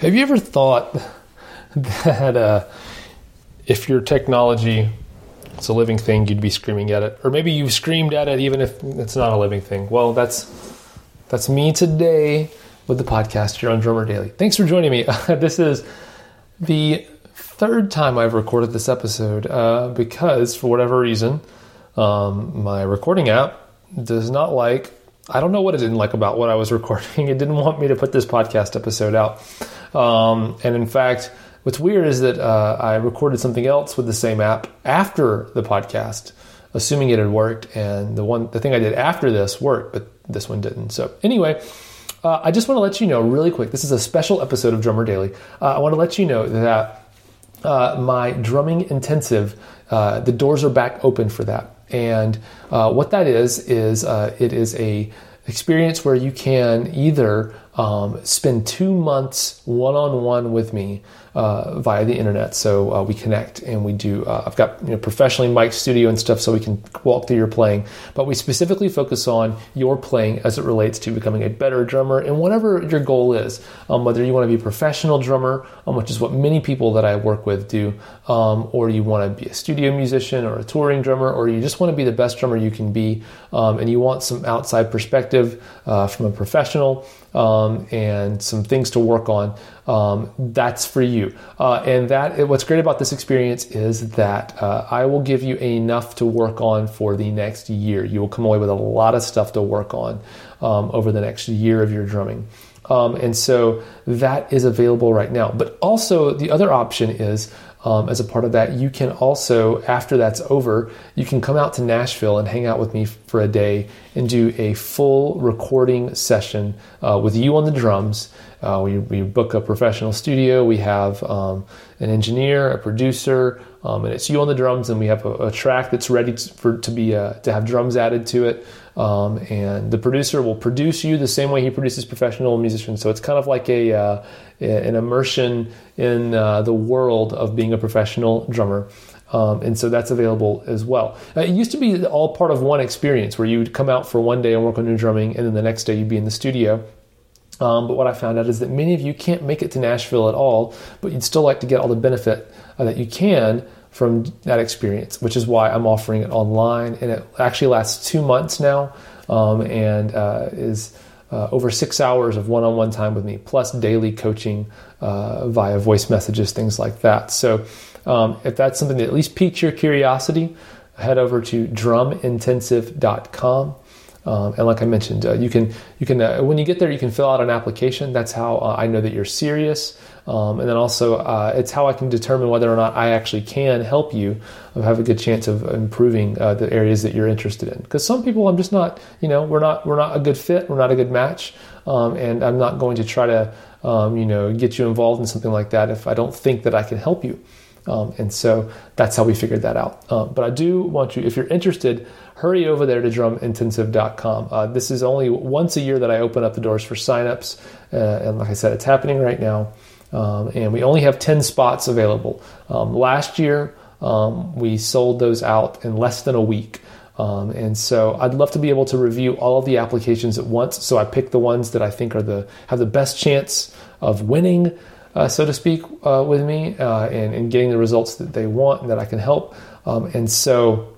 Have you ever thought that uh, if your technology is a living thing, you'd be screaming at it, or maybe you've screamed at it even if it's not a living thing? Well, that's that's me today with the podcast here on Drummer Daily. Thanks for joining me. this is the third time I've recorded this episode uh, because, for whatever reason, um, my recording app does not like. I don't know what it didn't like about what I was recording. It didn't want me to put this podcast episode out. Um, and in fact, what's weird is that uh, I recorded something else with the same app after the podcast, assuming it had worked. And the one, the thing I did after this worked, but this one didn't. So anyway, uh, I just want to let you know really quick. This is a special episode of Drummer Daily. Uh, I want to let you know that uh, my drumming intensive, uh, the doors are back open for that. And uh, what that is is uh, it is a experience where you can either um, spend two months one on one with me uh, via the internet. So uh, we connect and we do. Uh, I've got you know, professionally mic'd studio and stuff, so we can walk through your playing. But we specifically focus on your playing as it relates to becoming a better drummer and whatever your goal is. Um, whether you want to be a professional drummer, um, which is what many people that I work with do, um, or you want to be a studio musician or a touring drummer, or you just want to be the best drummer you can be, um, and you want some outside perspective uh, from a professional um, and some things to work on, um, that's for you. Uh, and that what's great about this experience is that uh, I will give you enough to work on for the next year. You will come away with a lot of stuff to work on um, over the next year of your drumming. Um, and so that is available right now. But also, the other option is um, as a part of that, you can also, after that's over, you can come out to Nashville and hang out with me for a day and do a full recording session uh, with you on the drums. Uh, we, we, book a professional studio. We have um, an engineer, a producer, um, and it's you on the drums. And we have a, a track that's ready to, for to be uh, to have drums added to it. Um, and the producer will produce you the same way he produces professional musicians. So it's kind of like a uh, an immersion in uh, the world of being a professional drummer. Um, and so that's available as well. Uh, it used to be all part of one experience where you'd come out for one day and work on your drumming, and then the next day you'd be in the studio. Um, but what I found out is that many of you can't make it to Nashville at all, but you'd still like to get all the benefit uh, that you can from that experience, which is why I'm offering it online. And it actually lasts two months now um, and uh, is uh, over six hours of one on one time with me, plus daily coaching uh, via voice messages, things like that. So um, if that's something that at least piques your curiosity, head over to drumintensive.com. Um, and like I mentioned, uh, you can you can uh, when you get there, you can fill out an application. That's how uh, I know that you're serious. Um, and then also, uh, it's how I can determine whether or not I actually can help you have a good chance of improving uh, the areas that you're interested in. Because some people, I'm just not, you know, we're not we're not a good fit, we're not a good match, um, and I'm not going to try to, um, you know, get you involved in something like that if I don't think that I can help you. Um, and so that's how we figured that out. Um, but I do want you, if you're interested, hurry over there to drumintensive.com. Uh, this is only once a year that I open up the doors for signups. Uh, and like I said, it's happening right now. Um, and we only have 10 spots available. Um, last year, um, we sold those out in less than a week. Um, and so I'd love to be able to review all of the applications at once. So I pick the ones that I think are the have the best chance of winning uh, so to speak, uh, with me uh, and, and, getting the results that they want and that I can help. Um, and so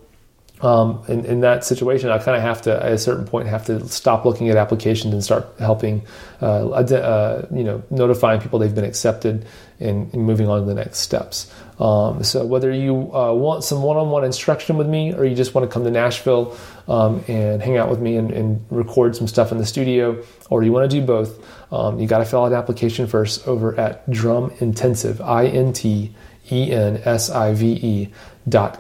um, in, in, that situation, I kind of have to, at a certain point, have to stop looking at applications and start helping, uh, uh, you know, notifying people they've been accepted and, and moving on to the next steps. Um, so whether you uh, want some one-on-one instruction with me or you just want to come to Nashville um, and hang out with me and, and, record some stuff in the studio, or you want to do both, um, you got to fill out an application first over at Drum Intensive, I N T E N S I V E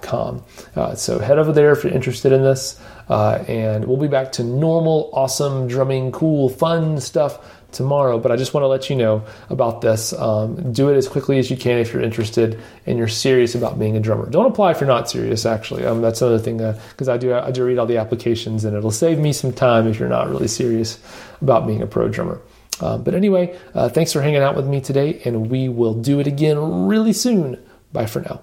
com. Uh, so head over there if you're interested in this, uh, and we'll be back to normal, awesome drumming, cool, fun stuff tomorrow. But I just want to let you know about this. Um, do it as quickly as you can if you're interested and you're serious about being a drummer. Don't apply if you're not serious. Actually, um, that's another thing because uh, I do I do read all the applications, and it'll save me some time if you're not really serious about being a pro drummer. Uh, but anyway, uh, thanks for hanging out with me today, and we will do it again really soon. Bye for now.